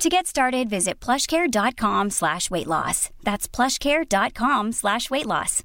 To get started, visit plushcare.com slash weight loss. That's plushcare.com slash weight loss.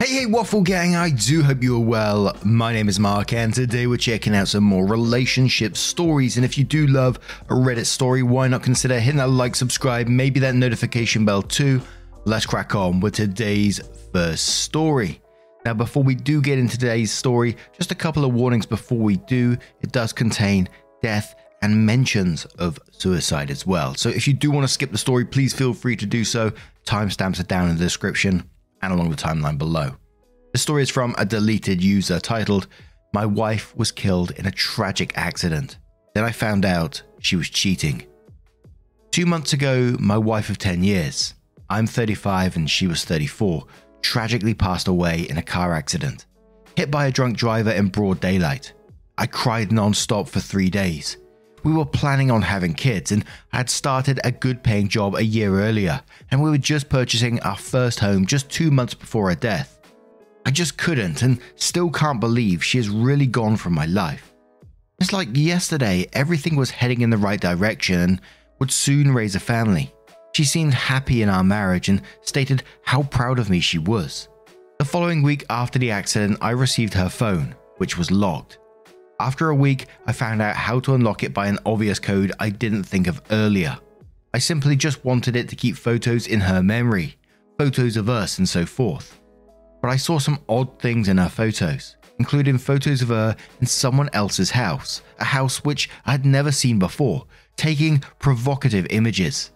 Hey, hey, Waffle Gang, I do hope you are well. My name is Mark, and today we're checking out some more relationship stories. And if you do love a Reddit story, why not consider hitting that like, subscribe, maybe that notification bell too? Let's crack on with today's first story. Now, before we do get into today's story, just a couple of warnings before we do. It does contain death and mentions of suicide as well. So if you do want to skip the story, please feel free to do so. Timestamps are down in the description and along the timeline below. The story is from a deleted user titled, My wife was killed in a tragic accident. Then I found out she was cheating. Two months ago, my wife of 10 years, I'm 35 and she was 34, tragically passed away in a car accident, hit by a drunk driver in broad daylight. I cried non stop for three days. We were planning on having kids, and I had started a good paying job a year earlier, and we were just purchasing our first home just two months before her death. I just couldn't and still can't believe she has really gone from my life. It's like yesterday, everything was heading in the right direction and would soon raise a family. She seemed happy in our marriage and stated how proud of me she was. The following week after the accident, I received her phone, which was locked. After a week, I found out how to unlock it by an obvious code I didn't think of earlier. I simply just wanted it to keep photos in her memory, photos of us, and so forth. But I saw some odd things in her photos, including photos of her in someone else's house, a house which I had never seen before, taking provocative images.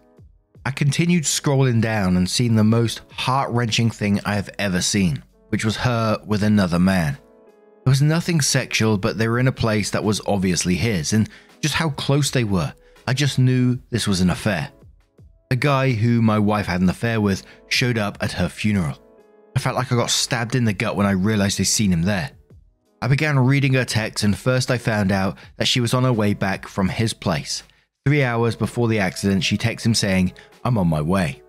I continued scrolling down and seeing the most heart wrenching thing I have ever seen, which was her with another man. There was nothing sexual, but they were in a place that was obviously his, and just how close they were, I just knew this was an affair. The guy who my wife had an affair with showed up at her funeral. I felt like I got stabbed in the gut when I realized I'd seen him there. I began reading her text, and first I found out that she was on her way back from his place. Three hours before the accident, she texts him saying, I'm on my way.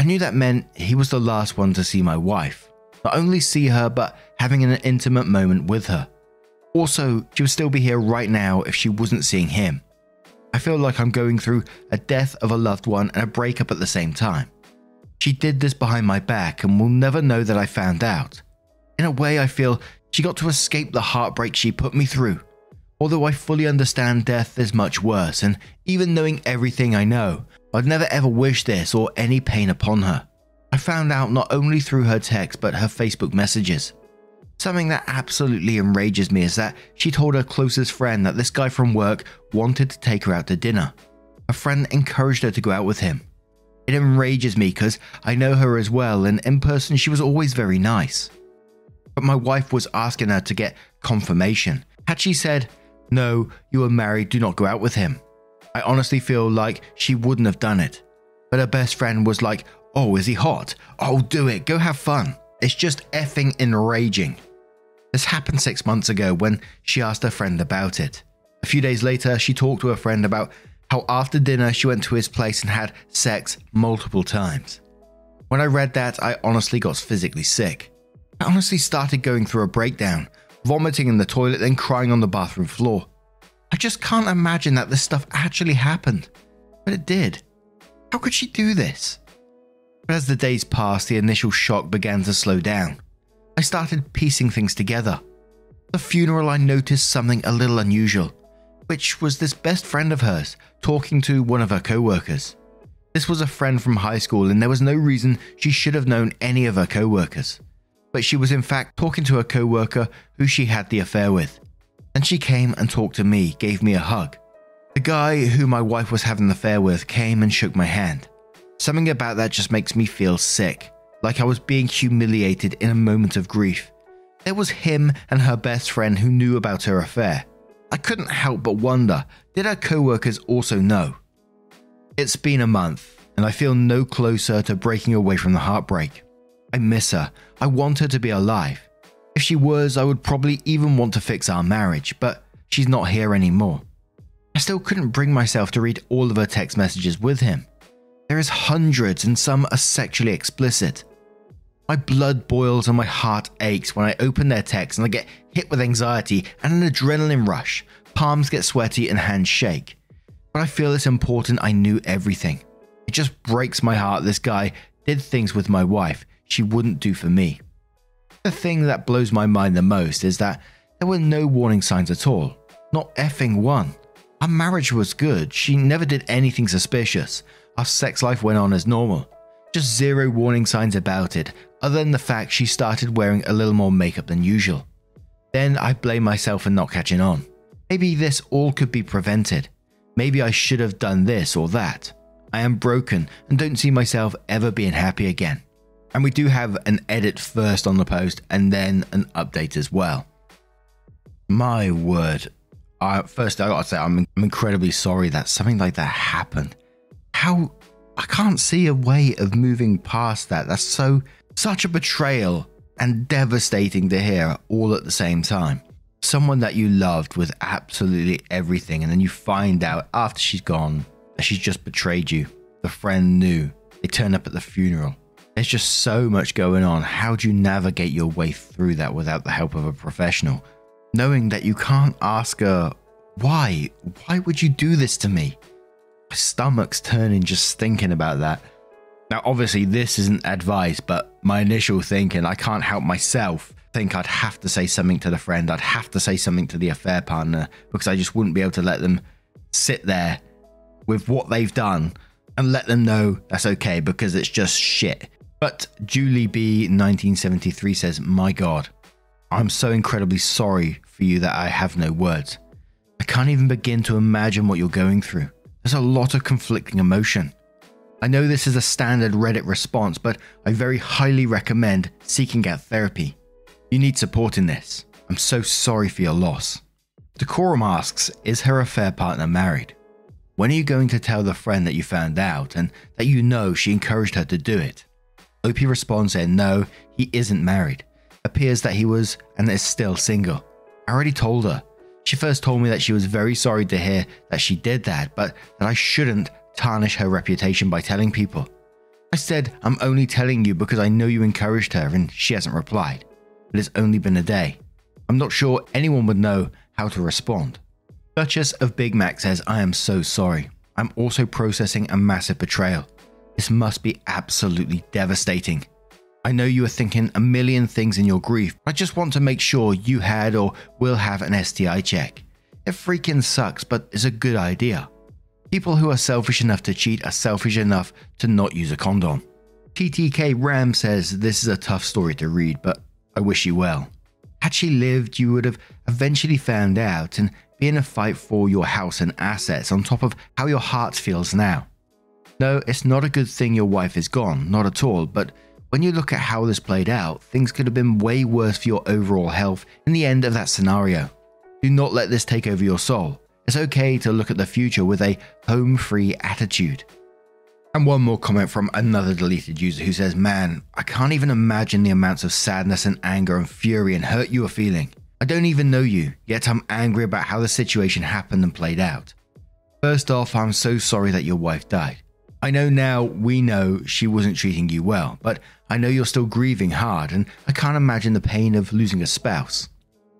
I knew that meant he was the last one to see my wife. Not only see her, but having an intimate moment with her. Also, she would still be here right now if she wasn't seeing him. I feel like I'm going through a death of a loved one and a breakup at the same time. She did this behind my back and will never know that I found out. In a way, I feel she got to escape the heartbreak she put me through. Although I fully understand death is much worse, and even knowing everything I know, I'd never ever wish this or any pain upon her. I found out not only through her text but her Facebook messages. Something that absolutely enrages me is that she told her closest friend that this guy from work wanted to take her out to dinner. A friend encouraged her to go out with him. It enrages me because I know her as well, and in person she was always very nice. But my wife was asking her to get confirmation. Had she said, No, you are married, do not go out with him, I honestly feel like she wouldn't have done it. But her best friend was like, Oh, is he hot? Oh, do it, go have fun. It's just effing enraging. This happened six months ago when she asked her friend about it. A few days later, she talked to her friend about how after dinner she went to his place and had sex multiple times. When I read that, I honestly got physically sick. I honestly started going through a breakdown, vomiting in the toilet, then crying on the bathroom floor. I just can't imagine that this stuff actually happened. But it did. How could she do this? But as the days passed, the initial shock began to slow down. I started piecing things together. At the funeral, I noticed something a little unusual, which was this best friend of hers talking to one of her co workers. This was a friend from high school, and there was no reason she should have known any of her co workers. But she was in fact talking to a co worker who she had the affair with. Then she came and talked to me, gave me a hug. The guy who my wife was having an affair with came and shook my hand. Something about that just makes me feel sick, like I was being humiliated in a moment of grief. There was him and her best friend who knew about her affair. I couldn't help but wonder did her co workers also know? It's been a month, and I feel no closer to breaking away from the heartbreak. I miss her. I want her to be alive. If she was, I would probably even want to fix our marriage, but she's not here anymore. I still couldn't bring myself to read all of her text messages with him. There is hundreds and some are sexually explicit. My blood boils and my heart aches when I open their texts and I get hit with anxiety and an adrenaline rush. Palms get sweaty and hands shake. But I feel it's important I knew everything. It just breaks my heart this guy did things with my wife she wouldn't do for me. The thing that blows my mind the most is that there were no warning signs at all. Not effing one. Our marriage was good. She never did anything suspicious. Our sex life went on as normal. Just zero warning signs about it, other than the fact she started wearing a little more makeup than usual. Then I blame myself for not catching on. Maybe this all could be prevented. Maybe I should have done this or that. I am broken and don't see myself ever being happy again. And we do have an edit first on the post and then an update as well. My word. I, first, I gotta say, I'm, I'm incredibly sorry that something like that happened. How I can't see a way of moving past that. That's so such a betrayal and devastating to hear all at the same time. Someone that you loved with absolutely everything, and then you find out after she's gone that she's just betrayed you. The friend knew. They turn up at the funeral. There's just so much going on. How do you navigate your way through that without the help of a professional? Knowing that you can't ask her, why? Why would you do this to me? My stomach's turning just thinking about that. Now, obviously, this isn't advice, but my initial thinking, I can't help myself think I'd have to say something to the friend. I'd have to say something to the affair partner because I just wouldn't be able to let them sit there with what they've done and let them know that's okay because it's just shit. But Julie B 1973 says, My God, I'm so incredibly sorry for you that I have no words. I can't even begin to imagine what you're going through. There's a lot of conflicting emotion. I know this is a standard Reddit response, but I very highly recommend seeking out therapy. You need support in this. I'm so sorry for your loss. Decorum asks Is her affair partner married? When are you going to tell the friend that you found out and that you know she encouraged her to do it? OP responds saying no, he isn't married. Appears that he was and is still single. I already told her. She first told me that she was very sorry to hear that she did that, but that I shouldn't tarnish her reputation by telling people. I said, I'm only telling you because I know you encouraged her, and she hasn't replied. But it's only been a day. I'm not sure anyone would know how to respond. Duchess of Big Mac says, I am so sorry. I'm also processing a massive betrayal. This must be absolutely devastating. I know you are thinking a million things in your grief. I just want to make sure you had or will have an STI check. It freaking sucks, but it's a good idea. People who are selfish enough to cheat are selfish enough to not use a condom. TTK Ram says this is a tough story to read, but I wish you well. Had she lived, you would have eventually found out and be in a fight for your house and assets on top of how your heart feels now. No, it's not a good thing your wife is gone, not at all, but when you look at how this played out, things could have been way worse for your overall health in the end of that scenario. Do not let this take over your soul. It's okay to look at the future with a home free attitude. And one more comment from another deleted user who says, Man, I can't even imagine the amounts of sadness and anger and fury and hurt you are feeling. I don't even know you, yet I'm angry about how the situation happened and played out. First off, I'm so sorry that your wife died. I know now we know she wasn't treating you well, but I know you're still grieving hard, and I can't imagine the pain of losing a spouse.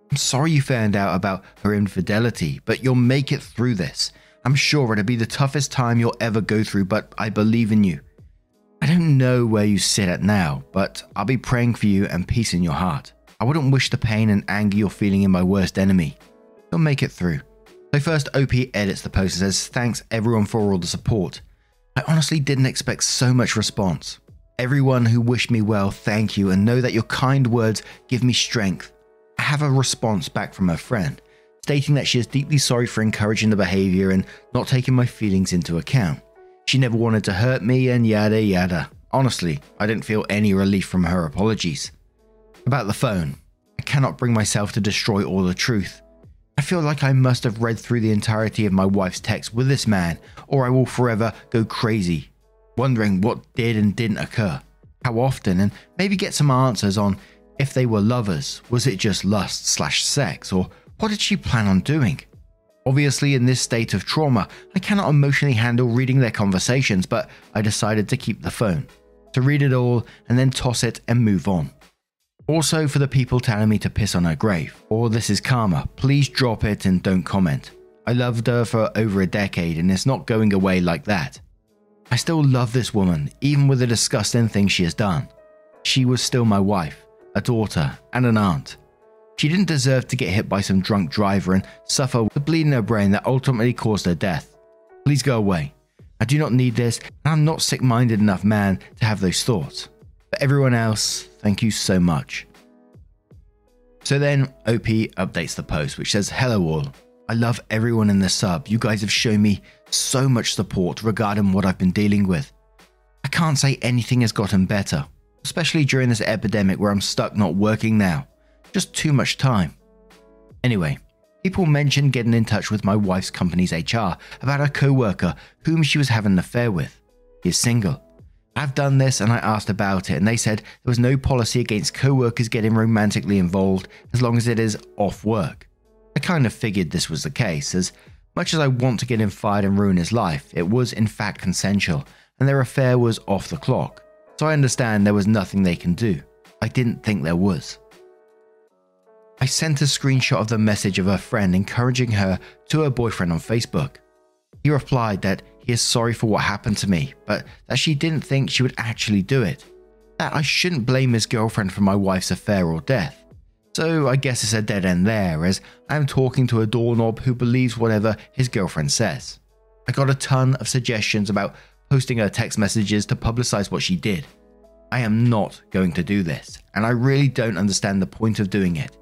I'm sorry you found out about her infidelity, but you'll make it through this. I'm sure it'll be the toughest time you'll ever go through, but I believe in you. I don't know where you sit at now, but I'll be praying for you and peace in your heart. I wouldn't wish the pain and anger you're feeling in my worst enemy. You'll make it through. So first, OP edits the post and says, Thanks everyone for all the support. I honestly didn't expect so much response. Everyone who wished me well, thank you, and know that your kind words give me strength. I have a response back from her friend, stating that she is deeply sorry for encouraging the behavior and not taking my feelings into account. She never wanted to hurt me and yada yada. Honestly, I didn't feel any relief from her apologies. About the phone, I cannot bring myself to destroy all the truth. I feel like I must have read through the entirety of my wife's text with this man, or I will forever go crazy, wondering what did and didn't occur, how often, and maybe get some answers on if they were lovers, was it just lust slash sex, or what did she plan on doing? Obviously, in this state of trauma, I cannot emotionally handle reading their conversations, but I decided to keep the phone, to read it all and then toss it and move on. Also, for the people telling me to piss on her grave, or this is karma, please drop it and don't comment. I loved her for over a decade and it's not going away like that. I still love this woman, even with the disgusting things she has done. She was still my wife, a daughter, and an aunt. She didn't deserve to get hit by some drunk driver and suffer a bleed in her brain that ultimately caused her death. Please go away. I do not need this, and I'm not sick minded enough man to have those thoughts. But everyone else, thank you so much. So then, OP updates the post, which says, Hello all. I love everyone in the sub. You guys have shown me so much support regarding what I've been dealing with. I can't say anything has gotten better, especially during this epidemic where I'm stuck not working now. Just too much time. Anyway, people mentioned getting in touch with my wife's company's HR about a co worker whom she was having an affair with. He is single I've done this and I asked about it, and they said there was no policy against co workers getting romantically involved as long as it is off work. I kind of figured this was the case, as much as I want to get him fired and ruin his life, it was in fact consensual, and their affair was off the clock. So I understand there was nothing they can do. I didn't think there was. I sent a screenshot of the message of her friend encouraging her to her boyfriend on Facebook. He replied that he is sorry for what happened to me, but that she didn't think she would actually do it. That I shouldn't blame his girlfriend for my wife's affair or death. So I guess it's a dead end there, as I'm talking to a doorknob who believes whatever his girlfriend says. I got a ton of suggestions about posting her text messages to publicize what she did. I am not going to do this, and I really don't understand the point of doing it.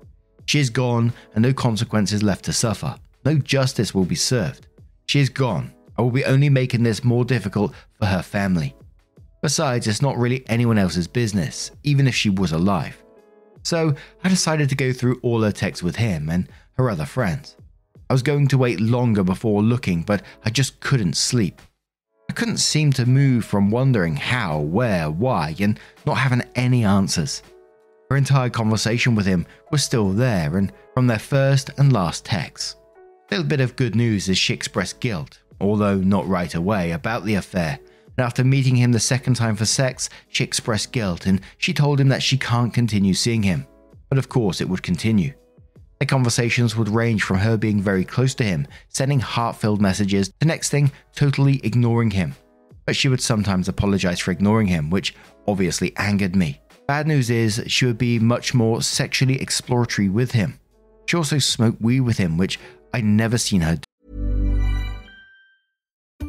She is gone, and no consequences left to suffer. No justice will be served. She is gone, I will be only making this more difficult for her family. Besides, it's not really anyone else's business, even if she was alive. So I decided to go through all her texts with him and her other friends. I was going to wait longer before looking, but I just couldn't sleep. I couldn't seem to move from wondering how, where, why, and not having any answers. Her entire conversation with him was still there, and from their first and last texts. A little bit of good news is she expressed guilt, although not right away, about the affair. And after meeting him the second time for sex, she expressed guilt and she told him that she can't continue seeing him. But of course, it would continue. Their conversations would range from her being very close to him, sending heart filled messages, to next thing, totally ignoring him. But she would sometimes apologize for ignoring him, which obviously angered me. Bad news is, she would be much more sexually exploratory with him. She also smoked weed with him, which I'd never seen her do.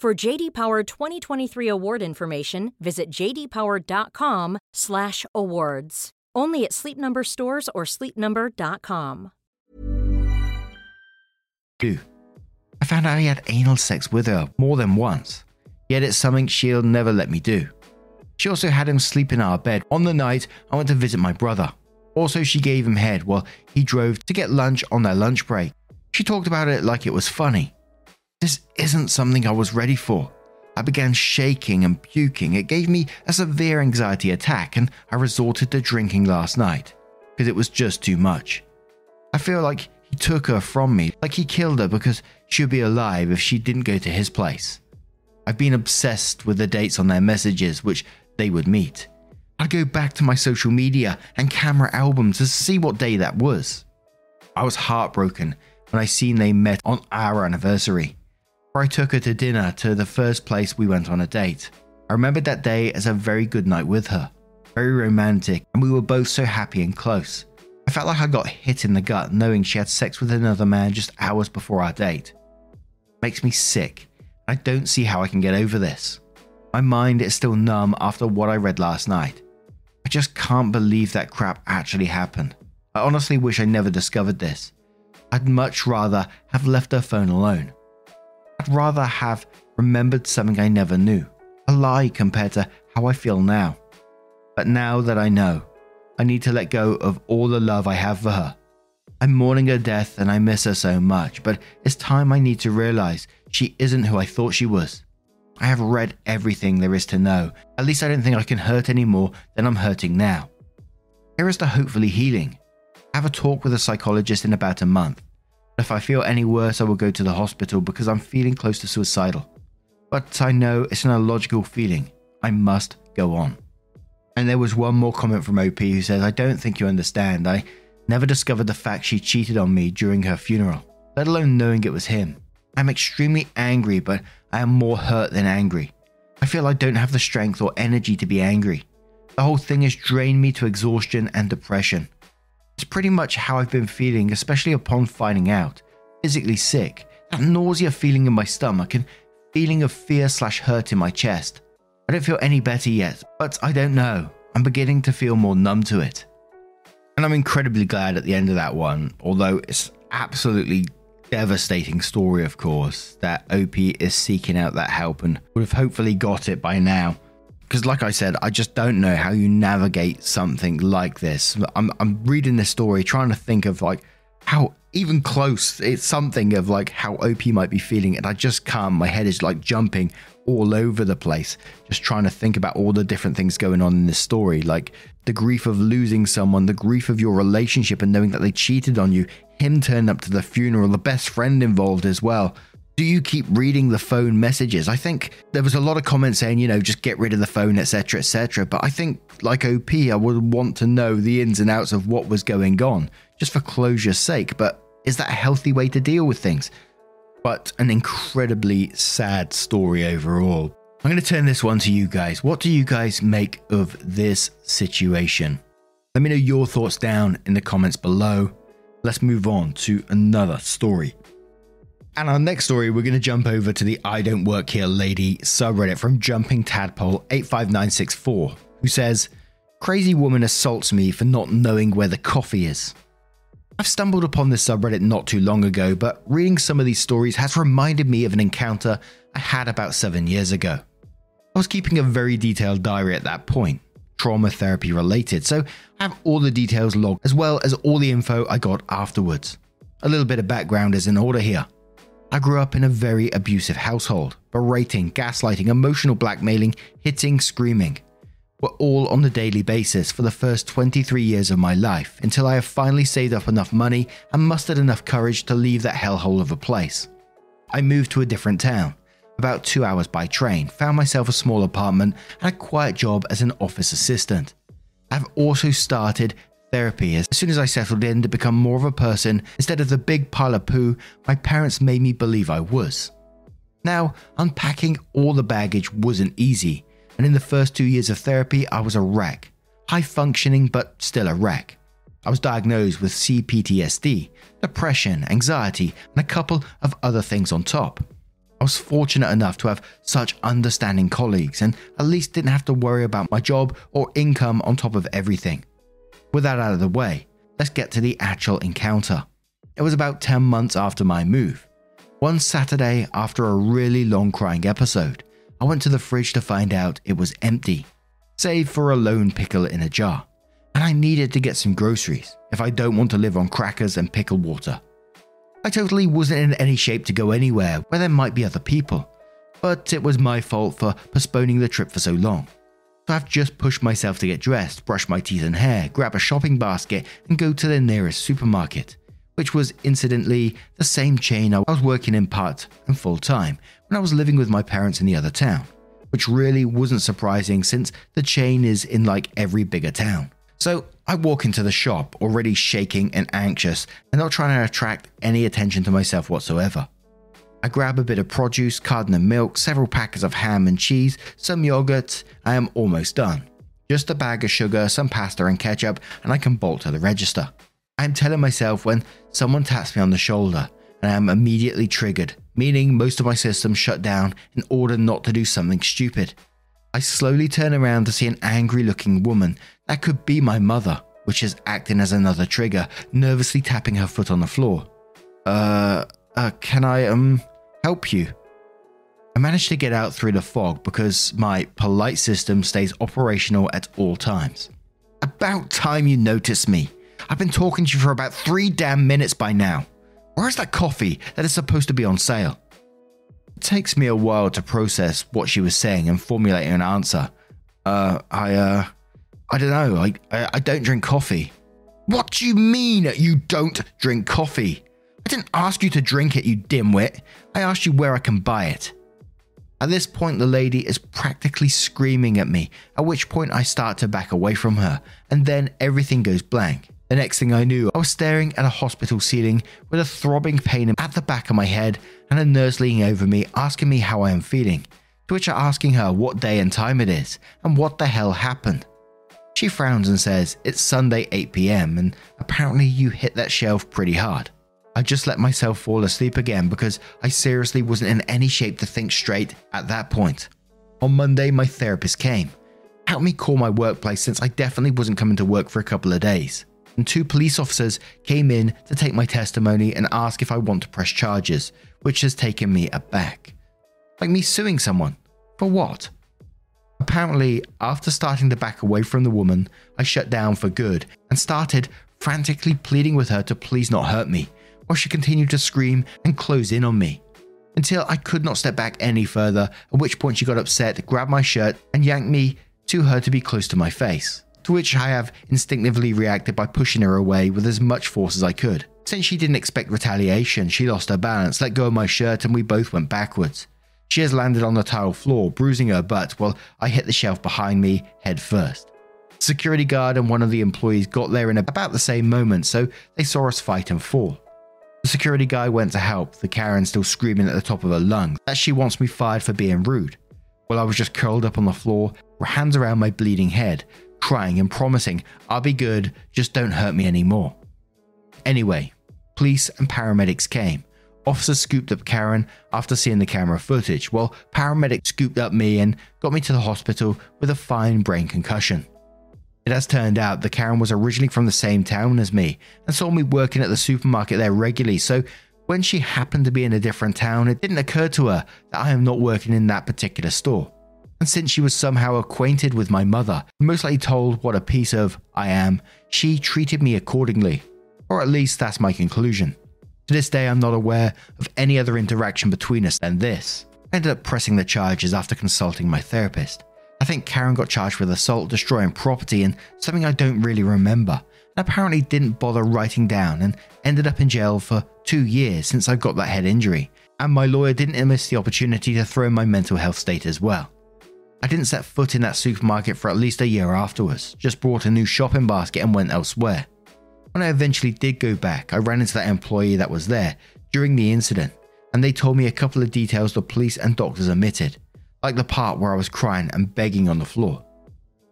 For JD Power 2023 award information, visit jdpower.com/awards. Only at Sleep Number stores or sleepnumber.com. do. I found out he had anal sex with her more than once, yet it's something she'll never let me do. She also had him sleep in our bed on the night I went to visit my brother. Also, she gave him head while he drove to get lunch on their lunch break. She talked about it like it was funny. This isn't something I was ready for. I began shaking and puking. It gave me a severe anxiety attack, and I resorted to drinking last night because it was just too much. I feel like he took her from me, like he killed her because she'd be alive if she didn't go to his place. I've been obsessed with the dates on their messages, which they would meet. I'd go back to my social media and camera albums to see what day that was. I was heartbroken when I seen they met on our anniversary, where I took her to dinner to the first place we went on a date. I remembered that day as a very good night with her, very romantic, and we were both so happy and close. I felt like I got hit in the gut knowing she had sex with another man just hours before our date. makes me sick. I don't see how I can get over this. My mind is still numb after what I read last night. I just can't believe that crap actually happened. I honestly wish I never discovered this. I'd much rather have left her phone alone. I'd rather have remembered something I never knew, a lie compared to how I feel now. But now that I know, I need to let go of all the love I have for her. I'm mourning her death and I miss her so much, but it's time I need to realize she isn't who I thought she was. I have read everything there is to know. At least I don't think I can hurt any more than I'm hurting now. Here is to hopefully healing. Have a talk with a psychologist in about a month. If I feel any worse, I will go to the hospital because I'm feeling close to suicidal. But I know it's an illogical feeling. I must go on. And there was one more comment from OP who says, I don't think you understand. I never discovered the fact she cheated on me during her funeral, let alone knowing it was him. I'm extremely angry, but I am more hurt than angry. I feel I don't have the strength or energy to be angry. The whole thing has drained me to exhaustion and depression. It's pretty much how I've been feeling, especially upon finding out. Physically sick, that nausea feeling in my stomach, and feeling of fear slash hurt in my chest. I don't feel any better yet, but I don't know. I'm beginning to feel more numb to it. And I'm incredibly glad at the end of that one, although it's absolutely devastating story, of course, that OP is seeking out that help and would have hopefully got it by now. Because, like I said, I just don't know how you navigate something like this. I'm, I'm reading this story, trying to think of like how even close it's something of like how OP might be feeling, and I just can't. My head is like jumping all over the place, just trying to think about all the different things going on in this story, like the grief of losing someone, the grief of your relationship, and knowing that they cheated on you, him turned up to the funeral, the best friend involved as well. Do you keep reading the phone messages? I think there was a lot of comments saying, you know, just get rid of the phone, etc., etc. But I think, like OP, I would want to know the ins and outs of what was going on, just for closure's sake. But is that a healthy way to deal with things? But an incredibly sad story overall. I'm going to turn this one to you guys. What do you guys make of this situation? Let me know your thoughts down in the comments below. Let's move on to another story. And our next story, we're going to jump over to the I Don't Work Here Lady subreddit from Jumping Tadpole 85964, who says, Crazy woman assaults me for not knowing where the coffee is. I've stumbled upon this subreddit not too long ago, but reading some of these stories has reminded me of an encounter I had about seven years ago. I was keeping a very detailed diary at that point, trauma therapy related, so I have all the details logged as well as all the info I got afterwards. A little bit of background is in order here. I grew up in a very abusive household, berating, gaslighting, emotional blackmailing, hitting, screaming were all on a daily basis for the first 23 years of my life until I have finally saved up enough money and mustered enough courage to leave that hellhole of a place. I moved to a different town, about two hours by train, found myself a small apartment and a quiet job as an office assistant. I've also started therapy as soon as I settled in to become more of a person instead of the big pile of poo my parents made me believe I was. Now, unpacking all the baggage wasn't easy and in the first two years of therapy, I was a wreck. High functioning, but still a wreck. I was diagnosed with CPTSD, depression, anxiety, and a couple of other things on top. I was fortunate enough to have such understanding colleagues and at least didn't have to worry about my job or income on top of everything. With that out of the way, let's get to the actual encounter. It was about 10 months after my move. One Saturday, after a really long crying episode, I went to the fridge to find out it was empty, save for a lone pickle in a jar, and I needed to get some groceries if I don't want to live on crackers and pickle water. I totally wasn't in any shape to go anywhere where there might be other people, but it was my fault for postponing the trip for so long. So I've just pushed myself to get dressed, brush my teeth and hair, grab a shopping basket, and go to the nearest supermarket, which was incidentally the same chain I was working in part and full time when I was living with my parents in the other town, which really wasn't surprising since the chain is in like every bigger town. So I walk into the shop already shaking and anxious and not trying to attract any attention to myself whatsoever. I grab a bit of produce, cardamom milk, several packets of ham and cheese, some yogurt. I am almost done. Just a bag of sugar, some pasta and ketchup, and I can bolt to the register. I am telling myself when someone taps me on the shoulder, and I am immediately triggered, meaning most of my systems shut down in order not to do something stupid. I slowly turn around to see an angry looking woman that could be my mother, which is acting as another trigger, nervously tapping her foot on the floor. Uh, uh, can I, um, help you? I managed to get out through the fog because my polite system stays operational at all times. About time you notice me. I've been talking to you for about three damn minutes by now. Where's that coffee that is supposed to be on sale? It takes me a while to process what she was saying and formulate an answer. Uh, I, uh, I don't know. I, I, I don't drink coffee. What do you mean you don't drink coffee? I didn't ask you to drink it, you dimwit. I asked you where I can buy it. At this point, the lady is practically screaming at me, at which point I start to back away from her, and then everything goes blank. The next thing I knew, I was staring at a hospital ceiling with a throbbing pain at the back of my head and a nurse leaning over me asking me how I am feeling, to which I'm asking her what day and time it is and what the hell happened. She frowns and says, It's Sunday 8pm and apparently you hit that shelf pretty hard. I just let myself fall asleep again because I seriously wasn't in any shape to think straight at that point. On Monday, my therapist came, helped me call my workplace since I definitely wasn't coming to work for a couple of days and two police officers came in to take my testimony and ask if I want to press charges, which has taken me aback. Like me suing someone. For what? Apparently, after starting to back away from the woman, I shut down for good and started frantically pleading with her to please not hurt me, while she continued to scream and close in on me. Until I could not step back any further, at which point she got upset, grabbed my shirt, and yanked me to her to be close to my face to which I have instinctively reacted by pushing her away with as much force as I could. Since she didn't expect retaliation, she lost her balance, let go of my shirt, and we both went backwards. She has landed on the tile floor, bruising her butt while I hit the shelf behind me head first. The security guard and one of the employees got there in about the same moment, so they saw us fight and fall. The security guy went to help, the Karen still screaming at the top of her lungs that she wants me fired for being rude. While I was just curled up on the floor, hands around my bleeding head, crying and promising, I'll be good, just don't hurt me anymore. Anyway, police and paramedics came. Officers scooped up Karen after seeing the camera footage, while paramedics scooped up me and got me to the hospital with a fine brain concussion. It has turned out that Karen was originally from the same town as me and saw me working at the supermarket there regularly, so when she happened to be in a different town, it didn't occur to her that I am not working in that particular store and since she was somehow acquainted with my mother, most likely told what a piece of I am, she treated me accordingly. Or at least that's my conclusion. To this day, I'm not aware of any other interaction between us than this. I ended up pressing the charges after consulting my therapist. I think Karen got charged with assault, destroying property, and something I don't really remember, and apparently didn't bother writing down and ended up in jail for two years since I got that head injury. And my lawyer didn't miss the opportunity to throw in my mental health state as well. I didn't set foot in that supermarket for at least a year afterwards, just bought a new shopping basket and went elsewhere. When I eventually did go back, I ran into that employee that was there during the incident, and they told me a couple of details the police and doctors omitted, like the part where I was crying and begging on the floor.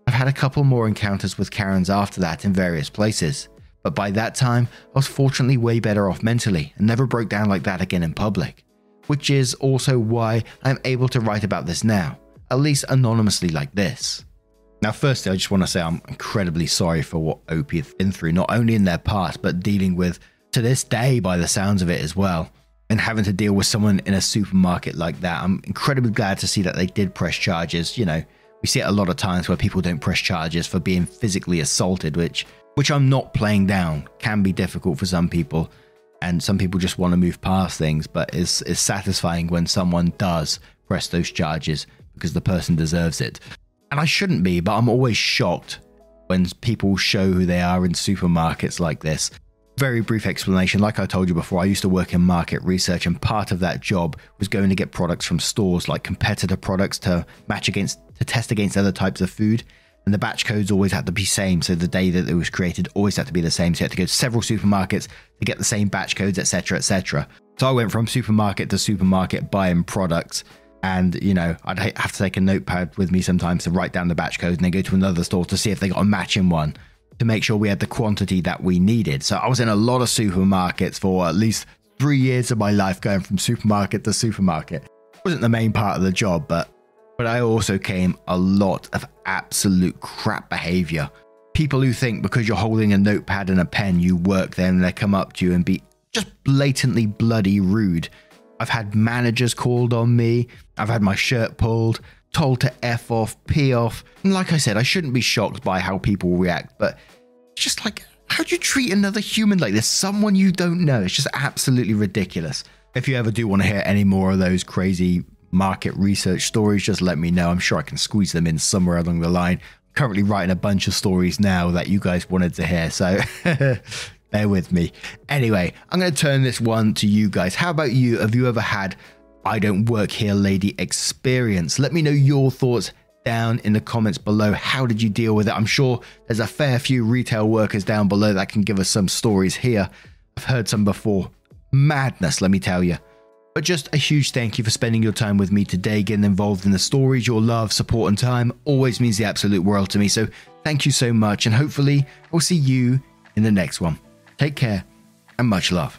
I've had a couple more encounters with Karens after that in various places, but by that time, I was fortunately way better off mentally and never broke down like that again in public, which is also why I'm able to write about this now at least anonymously like this. Now, firstly, I just want to say I'm incredibly sorry for what Opie have been through, not only in their past, but dealing with to this day, by the sounds of it as well, and having to deal with someone in a supermarket like that. I'm incredibly glad to see that they did press charges. You know, we see it a lot of times where people don't press charges for being physically assaulted, which which I'm not playing down, can be difficult for some people. And some people just want to move past things, but it's, it's satisfying when someone does press those charges because the person deserves it. And I shouldn't be, but I'm always shocked when people show who they are in supermarkets like this. Very brief explanation. Like I told you before, I used to work in market research, and part of that job was going to get products from stores like competitor products to match against, to test against other types of food. And the batch codes always had to be the same. So the day that it was created always had to be the same. So you had to go to several supermarkets to get the same batch codes, etc., etc. So I went from supermarket to supermarket buying products. And, you know, I'd have to take a notepad with me sometimes to write down the batch codes and then go to another store to see if they got a matching one to make sure we had the quantity that we needed. So I was in a lot of supermarkets for at least three years of my life going from supermarket to supermarket. It wasn't the main part of the job, but but I also came a lot of absolute crap behavior. People who think because you're holding a notepad and a pen, you work there and they come up to you and be just blatantly bloody rude. I've had managers called on me, I've had my shirt pulled, told to F off, P off. And like I said, I shouldn't be shocked by how people react, but just like, how do you treat another human like this? Someone you don't know. It's just absolutely ridiculous. If you ever do want to hear any more of those crazy market research stories, just let me know. I'm sure I can squeeze them in somewhere along the line. I'm currently writing a bunch of stories now that you guys wanted to hear, so bear with me. Anyway, I'm going to turn this one to you guys. How about you? Have you ever had I don't work here lady experience? Let me know your thoughts down in the comments below. How did you deal with it? I'm sure there's a fair few retail workers down below that can give us some stories here. I've heard some before. Madness, let me tell you. But just a huge thank you for spending your time with me today, getting involved in the stories. Your love, support, and time always means the absolute world to me. So thank you so much, and hopefully, I'll see you in the next one. Take care, and much love.